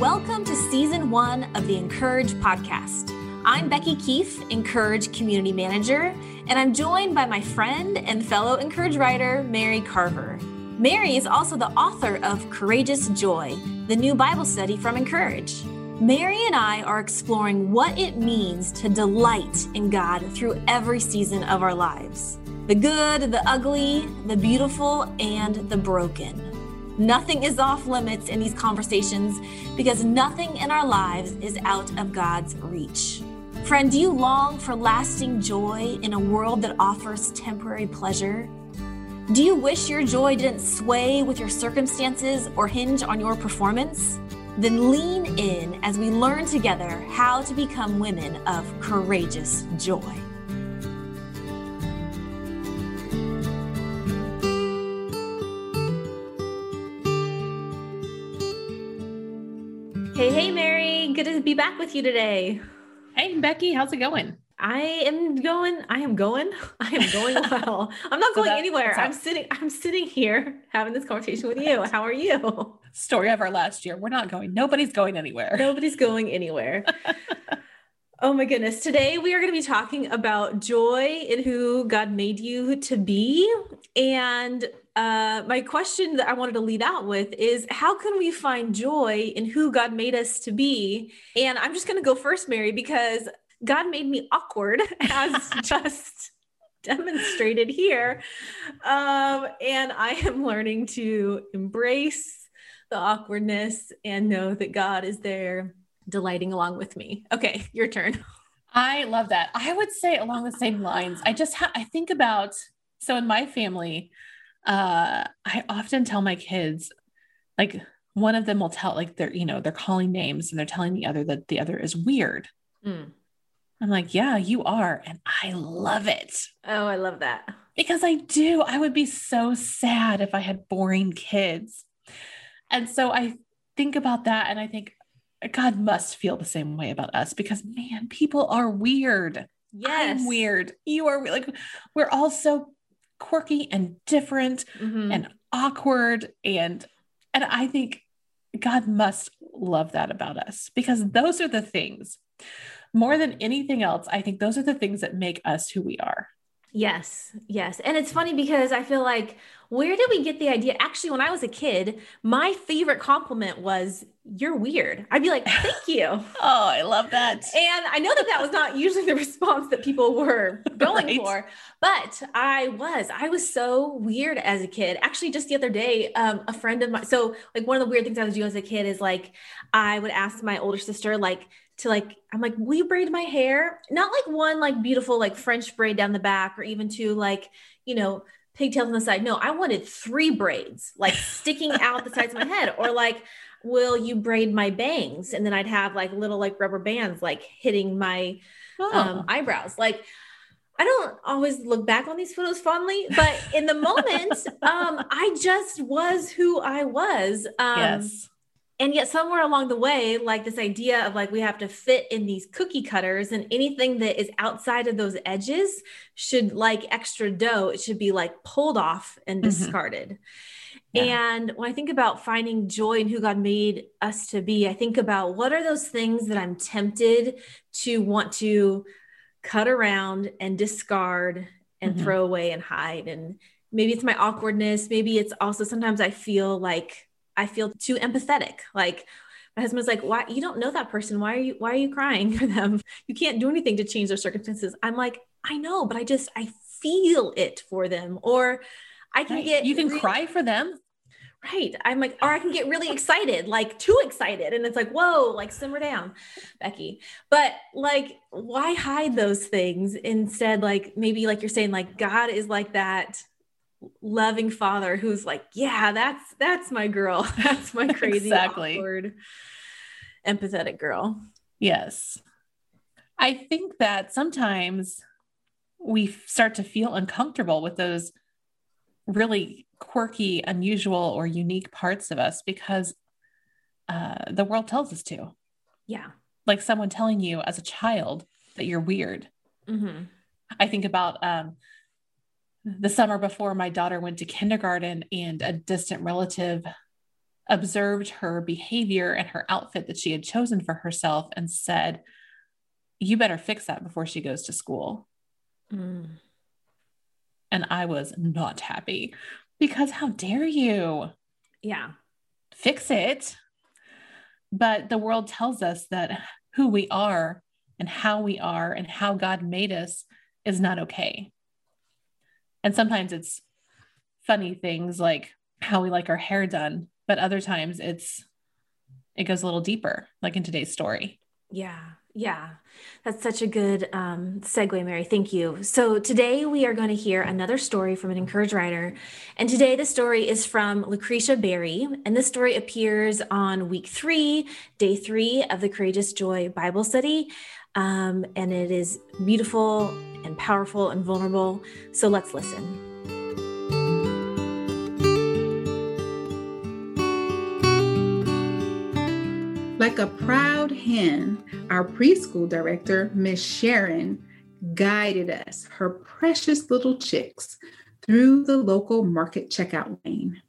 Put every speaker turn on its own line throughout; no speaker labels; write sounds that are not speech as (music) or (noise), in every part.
Welcome to season one of the Encourage podcast. I'm Becky Keife, Encourage Community Manager, and I'm joined by my friend and fellow Encourage writer, Mary Carver. Mary is also the author of Courageous Joy, the new Bible study from Encourage. Mary and I are exploring what it means to delight in God through every season of our lives the good, the ugly, the beautiful, and the broken. Nothing is off limits in these conversations because nothing in our lives is out of God's reach. Friend, do you long for lasting joy in a world that offers temporary pleasure? Do you wish your joy didn't sway with your circumstances or hinge on your performance? Then lean in as we learn together how to become women of courageous joy. Be back with you today.
Hey, Becky, how's it going?
I am going. I am going. (laughs) I am going well. I'm not so going anywhere. I'm sitting. I'm sitting here having this conversation with you. How are you? (laughs)
Story of our last year. We're not going. Nobody's going anywhere.
Nobody's going anywhere. (laughs) oh my goodness. Today we are going to be talking about joy in who God made you to be, and uh, my question that I wanted to lead out with is how can we find joy in who God made us to be? And I'm just going to go first, Mary, because God made me awkward, (laughs) as just demonstrated here. Um, and I am learning to embrace the awkwardness and know that God is there delighting along with me. Okay, your turn.
I love that. I would say along the same lines. I just ha- I think about so in my family, uh, I often tell my kids, like one of them will tell, like they're, you know, they're calling names and they're telling the other that the other is weird. Mm. I'm like, yeah, you are. And I love it.
Oh, I love that.
Because I do. I would be so sad if I had boring kids. And so I think about that and I think God must feel the same way about us because man, people are weird. Yes. I'm weird. You are like, we're all so quirky and different mm-hmm. and awkward and and I think God must love that about us because those are the things more than anything else I think those are the things that make us who we are.
Yes, yes. And it's funny because I feel like where did we get the idea? Actually, when I was a kid, my favorite compliment was, You're weird. I'd be like, Thank you. (laughs) oh,
I love that.
And I know that that was not usually the (laughs) response that people were (laughs) going right. for, but I was. I was so weird as a kid. Actually, just the other day, um, a friend of mine, so like one of the weird things I was doing as a kid is like, I would ask my older sister, like, to like i'm like will you braid my hair not like one like beautiful like french braid down the back or even to like you know pigtails on the side no i wanted three braids like sticking out the sides of my head or like will you braid my bangs and then i'd have like little like rubber bands like hitting my oh. um, eyebrows like I don't always look back on these photos fondly, but in the moment, (laughs) um, I just was who I was. Um, yes and yet somewhere along the way like this idea of like we have to fit in these cookie cutters and anything that is outside of those edges should like extra dough it should be like pulled off and mm-hmm. discarded yeah. and when i think about finding joy in who god made us to be i think about what are those things that i'm tempted to want to cut around and discard and mm-hmm. throw away and hide and maybe it's my awkwardness maybe it's also sometimes i feel like I feel too empathetic. Like my husband's like, why you don't know that person? Why are you why are you crying for them? You can't do anything to change their circumstances. I'm like, I know, but I just I feel it for them. Or I can right. get
you can re- cry for them.
Right. I'm like, or I can get really excited, like too excited. And it's like, whoa, like simmer down, Becky. But like, why hide those things? Instead, like maybe like you're saying, like God is like that loving father who's like, yeah, that's that's my girl. (laughs) That's my crazy exactly. awkward empathetic girl.
Yes. I think that sometimes we start to feel uncomfortable with those really quirky, unusual, or unique parts of us because uh, the world tells us to.
Yeah.
Like someone telling you as a child that you're weird. Mm-hmm. I think about um, the summer before my daughter went to kindergarten and a distant relative observed her behavior and her outfit that she had chosen for herself and said, You better fix that before she goes to school. Mm. And I was not happy because how dare you?
Yeah.
Fix it. But the world tells us that who we are and how we are and how God made us is not okay. And sometimes it's funny things like how we like our hair done, but other times it's it goes a little deeper, like in today's story.
Yeah. Yeah, that's such a good um, segue, Mary. Thank you. So, today we are going to hear another story from an encouraged writer. And today the story is from Lucretia Berry. And this story appears on week three, day three of the Courageous Joy Bible study. Um, and it is beautiful and powerful and vulnerable. So, let's listen.
Like a proud hen, our preschool director, Miss Sharon, guided us, her precious little chicks, through the local market checkout lane.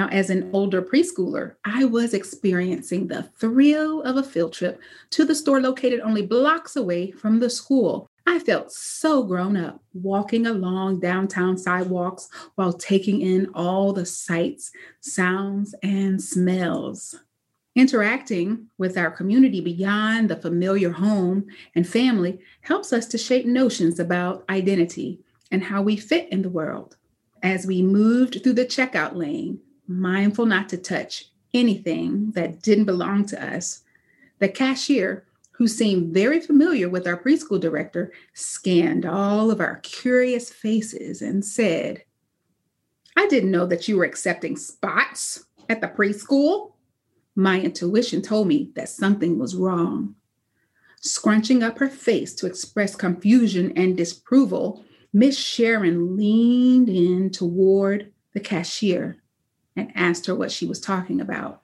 Now, as an older preschooler, I was experiencing the thrill of a field trip to the store located only blocks away from the school. I felt so grown up walking along downtown sidewalks while taking in all the sights, sounds, and smells. Interacting with our community beyond the familiar home and family helps us to shape notions about identity and how we fit in the world. As we moved through the checkout lane, mindful not to touch anything that didn't belong to us, the cashier, who seemed very familiar with our preschool director, scanned all of our curious faces and said, I didn't know that you were accepting spots at the preschool. My intuition told me that something was wrong. Scrunching up her face to express confusion and disapproval, Miss Sharon leaned in toward the cashier and asked her what she was talking about.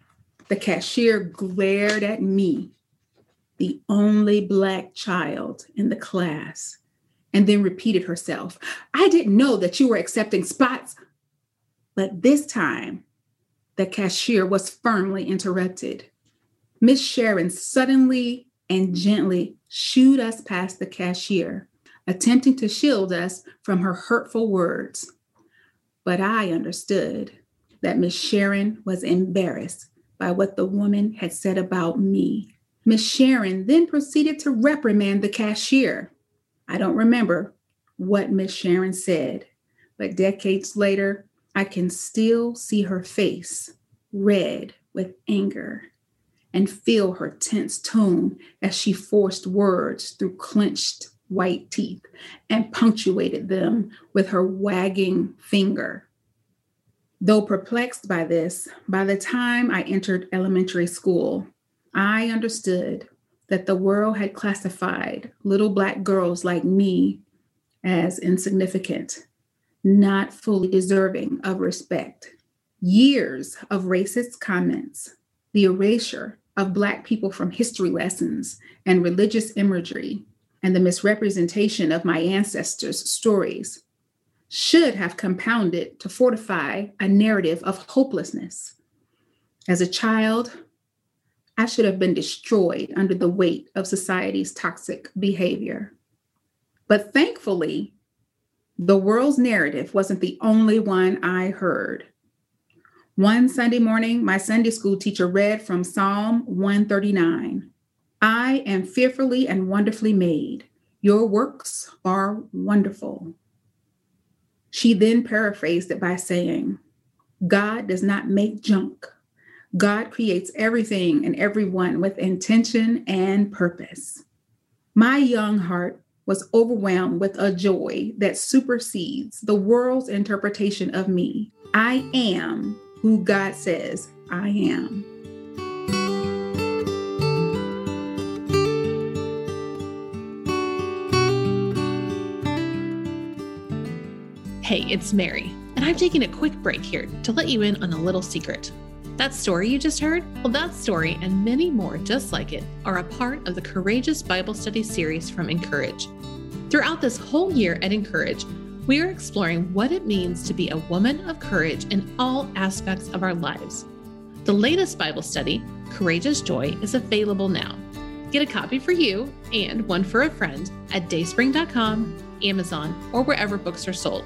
The cashier glared at me, the only Black child in the class, and then repeated herself I didn't know that you were accepting spots. But this time, the cashier was firmly interrupted. Miss Sharon suddenly and gently shooed us past the cashier, attempting to shield us from her hurtful words. But I understood that Miss Sharon was embarrassed by what the woman had said about me. Miss Sharon then proceeded to reprimand the cashier. I don't remember what Miss Sharon said, but decades later, I can still see her face, red with anger, and feel her tense tone as she forced words through clenched white teeth and punctuated them with her wagging finger. Though perplexed by this, by the time I entered elementary school, I understood that the world had classified little Black girls like me as insignificant not fully deserving of respect. Years of racist comments, the erasure of Black people from history lessons and religious imagery, and the misrepresentation of my ancestors' stories should have compounded to fortify a narrative of hopelessness. As a child, I should have been destroyed under the weight of society's toxic behavior. But thankfully, the world's narrative wasn't the only one I heard. One Sunday morning, my Sunday school teacher read from Psalm 139 I am fearfully and wonderfully made. Your works are wonderful. She then paraphrased it by saying, God does not make junk. God creates everything and everyone with intention and purpose. My young heart was overwhelmed with a joy that supersedes the world's interpretation of me. I am who God says I am.
Hey, it's Mary, and I'm taking a quick break here to let you in on a little secret. That story you just heard? Well, that story and many more just like it are a part of the Courageous Bible Study series from Encourage. Throughout this whole year at Encourage, we are exploring what it means to be a woman of courage in all aspects of our lives. The latest Bible study, Courageous Joy, is available now. Get a copy for you and one for a friend at dayspring.com, Amazon, or wherever books are sold.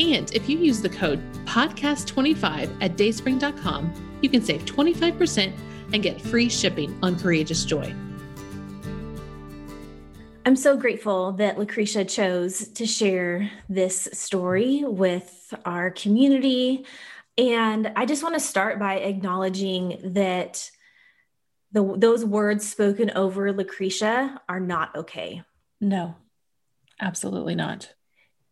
And if you use the code podcast25 at dayspring.com, you can save 25% and get free shipping on Courageous Joy.
I'm so grateful that Lucretia chose to share this story with our community. And I just want to start by acknowledging that the, those words spoken over Lucretia are not okay.
No, absolutely not.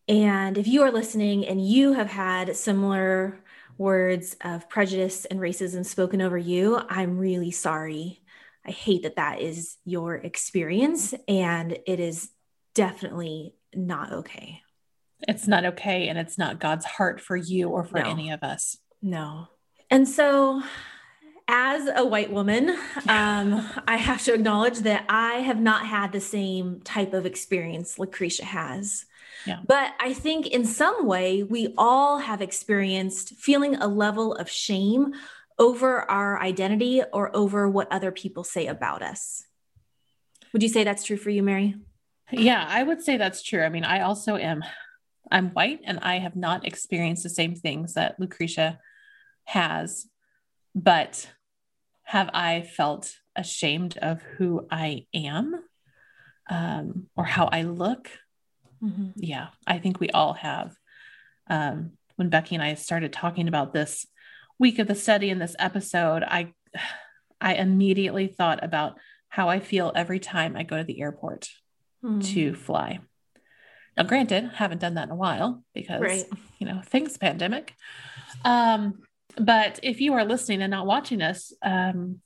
And if you are listening and you have had similar words of prejudice and racism spoken over you, I'm really sorry. I hate that that is your experience, and it is definitely not okay.
It's not okay, and it's not God's heart for you or for no. any of us.
No. And so, as a white woman, um, I have to acknowledge that I have not had the same type of experience Lucretia has. Yeah. But I think in some way, we all have experienced feeling a level of shame over our identity or over what other people say about us. Would you say that's true for you, Mary?
Yeah, I would say that's true. I mean, I also am I'm white and I have not experienced the same things that Lucretia has, but have I felt ashamed of who I am um, or how I look? Mm-hmm. Yeah, I think we all have. Um, when Becky and I started talking about this week of the study in this episode, I I immediately thought about how I feel every time I go to the airport mm. to fly. Now, granted, haven't done that in a while because right. you know things pandemic. Um, but if you are listening and not watching us, um,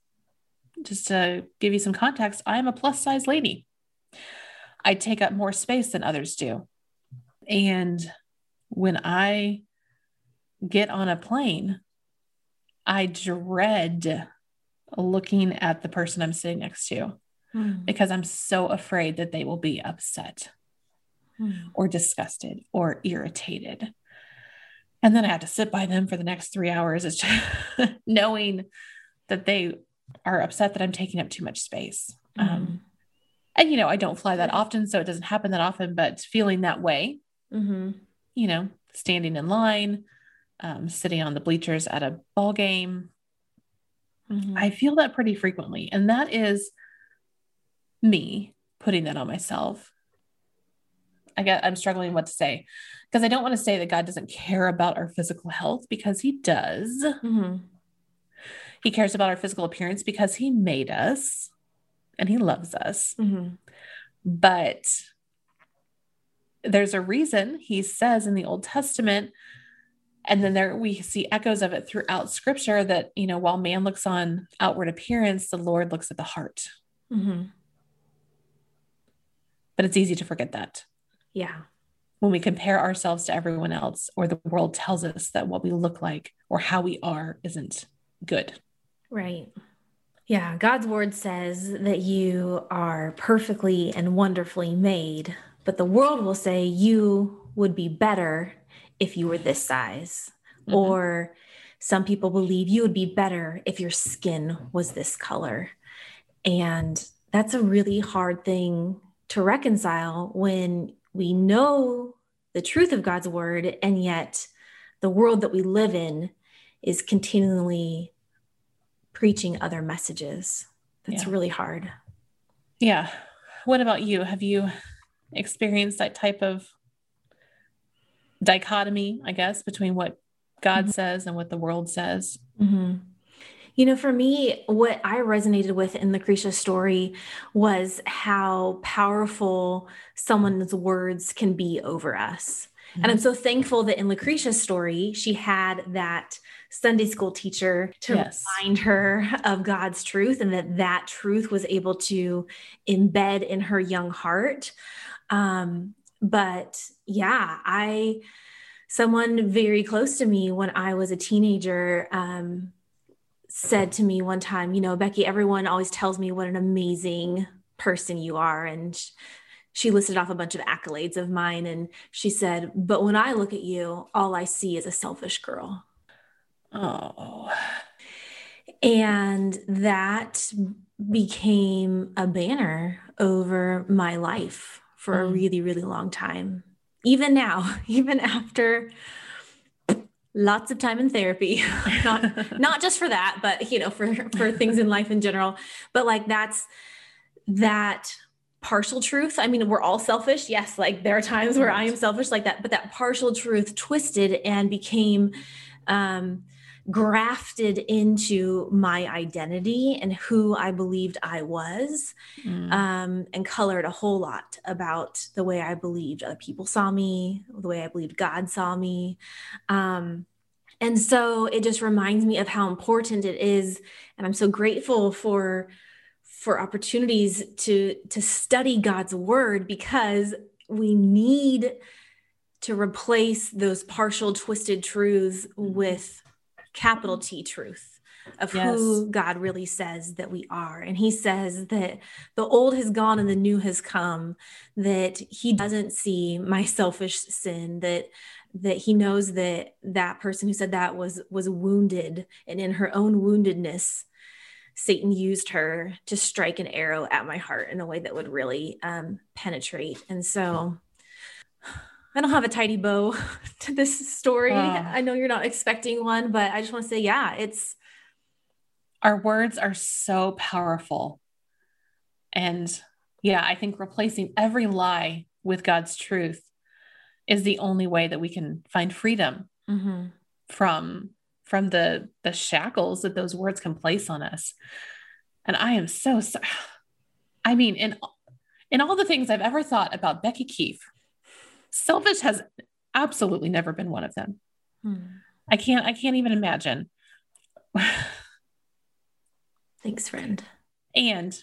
just to give you some context, I am a plus size lady. I take up more space than others do. And when I get on a plane, I dread looking at the person I'm sitting next to mm. because I'm so afraid that they will be upset mm. or disgusted or irritated. And then I have to sit by them for the next three hours. It's just (laughs) knowing that they are upset that I'm taking up too much space. Mm. Um, and you know i don't fly that often so it doesn't happen that often but feeling that way mm-hmm. you know standing in line um, sitting on the bleachers at a ball game mm-hmm. i feel that pretty frequently and that is me putting that on myself i get i'm struggling what to say because i don't want to say that god doesn't care about our physical health because he does mm-hmm. he cares about our physical appearance because he made us and he loves us. Mm-hmm. But there's a reason he says in the Old Testament, and then there we see echoes of it throughout scripture that, you know, while man looks on outward appearance, the Lord looks at the heart. Mm-hmm. But it's easy to forget that.
Yeah.
When we compare ourselves to everyone else, or the world tells us that what we look like or how we are isn't good.
Right. Yeah, God's word says that you are perfectly and wonderfully made, but the world will say you would be better if you were this size. Mm-hmm. Or some people believe you would be better if your skin was this color. And that's a really hard thing to reconcile when we know the truth of God's word, and yet the world that we live in is continually preaching other messages. That's yeah. really hard.
Yeah. What about you? Have you experienced that type of dichotomy, I guess, between what God mm-hmm. says and what the world says? Mm-hmm.
You know, for me, what I resonated with in Lucretia's story was how powerful someone's words can be over us. Mm-hmm. And I'm mm-hmm. so thankful that in Lucretia's story, she had that Sunday school teacher to yes. remind her of God's truth and that that truth was able to embed in her young heart. Um, but yeah, I, someone very close to me when I was a teenager, um, said to me one time, you know, Becky, everyone always tells me what an amazing person you are. And she listed off a bunch of accolades of mine. And she said, but when I look at you, all I see is a selfish girl.
Oh.
And that became a banner over my life for mm. a really, really long time. Even now, (laughs) even after lots of time in therapy, (laughs) not not just for that, but you know, for for things in life in general. But like that's that partial truth. I mean, we're all selfish. Yes, like there are times where I am selfish like that, but that partial truth twisted and became um grafted into my identity and who I believed I was, mm. um, and colored a whole lot about the way I believed other people saw me, the way I believed God saw me. Um, and so it just reminds me of how important it is. And I'm so grateful for for opportunities to to study God's word because we need to replace those partial twisted truths mm-hmm. with capital T truth of yes. who God really says that we are. And he says that the old has gone and the new has come, that he doesn't see my selfish sin, that that he knows that that person who said that was was wounded and in her own woundedness Satan used her to strike an arrow at my heart in a way that would really um, penetrate. And so I don't have a tidy bow (laughs) to this story. I know you're not expecting one, but I just want to say, yeah, it's
our words are so powerful. And yeah, I think replacing every lie with God's truth is the only way that we can find freedom mm-hmm. from from the the shackles that those words can place on us. And I am so sorry. (sighs) I mean, in in all the things I've ever thought about Becky Keife, selfish has absolutely never been one of them. Hmm. I can't I can't even imagine. (sighs)
Thanks, friend.
And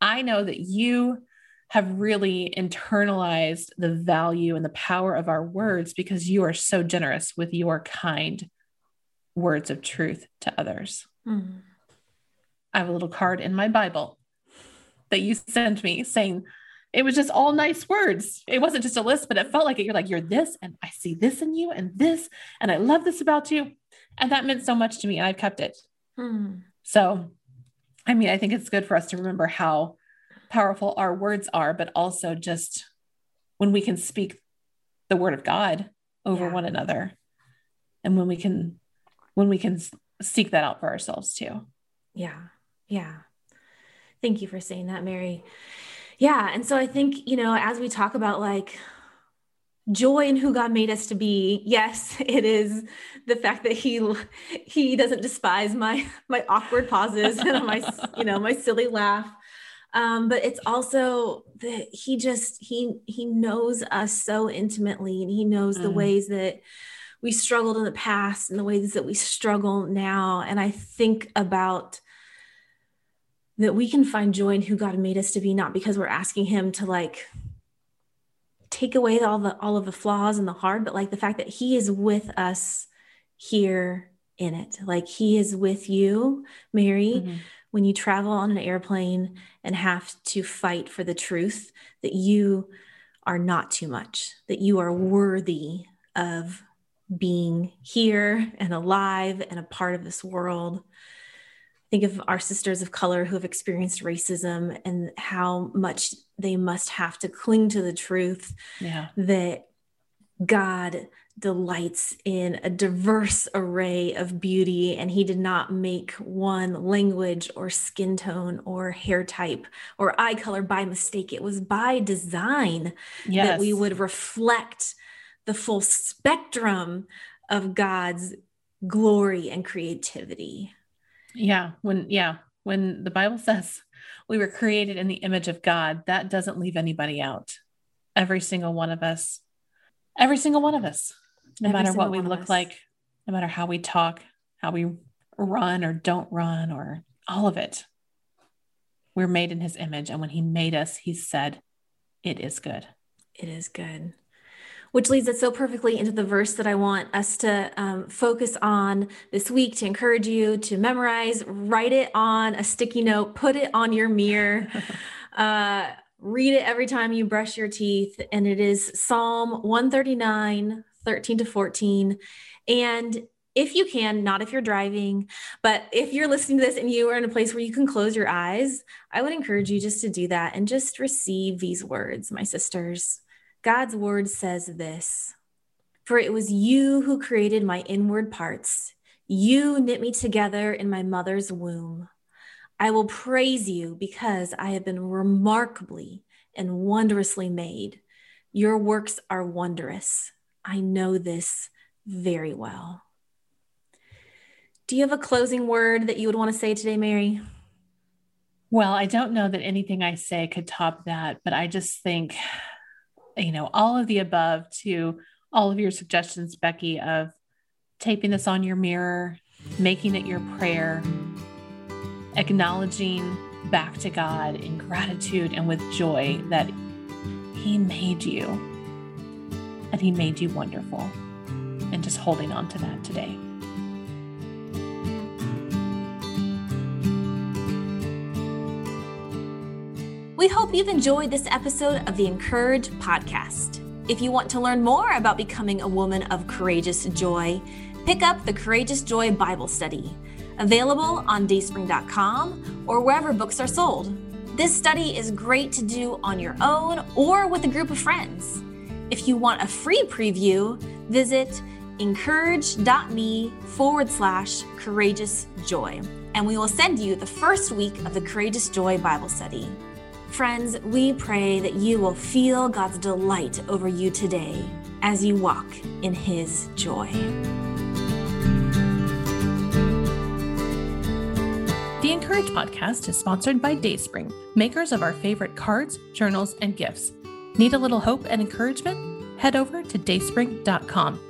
I know that you have really internalized the value and the power of our words because you are so generous with your kind words of truth to others. Hmm. I have a little card in my Bible that you sent me saying, it was just all nice words. It wasn't just a list, but it felt like it. You're like, you're this, and I see this in you, and this, and I love this about you. And that meant so much to me, and I've kept it. Hmm. So, I mean, I think it's good for us to remember how powerful our words are, but also just when we can speak the word of God over yeah. one another, and when we can, when we can seek that out for ourselves too.
Yeah. Yeah. Thank you for saying that, Mary yeah and so i think you know as we talk about like joy in who god made us to be yes (laughs) it is the fact that he he doesn't despise my my awkward pauses and my you know my silly laugh um, but it's also that he just he he knows us so intimately and he knows mm. the ways that we struggled in the past and the ways that we struggle now and i think about that we can find joy in who God made us to be, not because we're asking Him to like take away all the all of the flaws and the hard, but like the fact that He is with us here in it. Like He is with you, Mary, mm-hmm. when you travel on an airplane and have to fight for the truth that you are not too much, that you are worthy of being here and alive and a part of this world think of our sisters of color who have experienced racism and how much they must have to cling to the truth yeah. that God delights in a diverse array of beauty, and He did not make one language or skin tone or hair type or eye color by mistake. It was by design yes. that we would reflect the full spectrum of God's glory and creativity.
Yeah. When, yeah. When the Bible (laughs) says we were created in the image of God, that doesn't leave anybody out. Every single one of us, every single one of us, no every matter what we look like, no matter how we talk, how we run or don't run, or all of it, we're made in his image. And when he made us, he said, It is good.
It is good which leads us so perfectly into the verse that I want us to um, focus on this week to encourage you to memorize, write it on a sticky note, put it on your mirror, (laughs) uh, read it every time you brush your teeth. And it is Psalm 139, 13 to 14. And if you can, not if you're driving, but if you're listening to this and you are in a place where you can close your eyes, I would encourage you just to do that and just receive these words, my sisters. God's word says this For it was you who created my inward parts, you knit me together in my mother's womb. I will praise you because I have been remarkably and wondrously made. Your works are wondrous. I know this very well. Do you have a closing word that you would want to say today, Mary?
Well, I don't know that anything I say could top that, but I just think, you know, all of the above to all of your suggestions, Becky, of taping this on your mirror, making it your prayer, acknowledging back to God in gratitude and with joy that He made you and He made you wonderful, and just holding on to that today.
We hope you've enjoyed this episode of the Encourage podcast. If you want to learn more about becoming a woman of courageous joy, pick up the Courageous Joy Bible Study available on dayspring.com or wherever books are sold. This study is great to do on your own or with a group of friends. If you want a free preview, visit incourage.me forward slash courageous joy, and we will send you the first week of the Courageous Joy Bible study. Friends, we pray that you will feel God's delight over you today as you walk in His joy.
The Encourage podcast is sponsored by Dayspring, makers of our favorite cards, journals, and gifts. Need a little hope and encouragement? Head over to dayspring.com.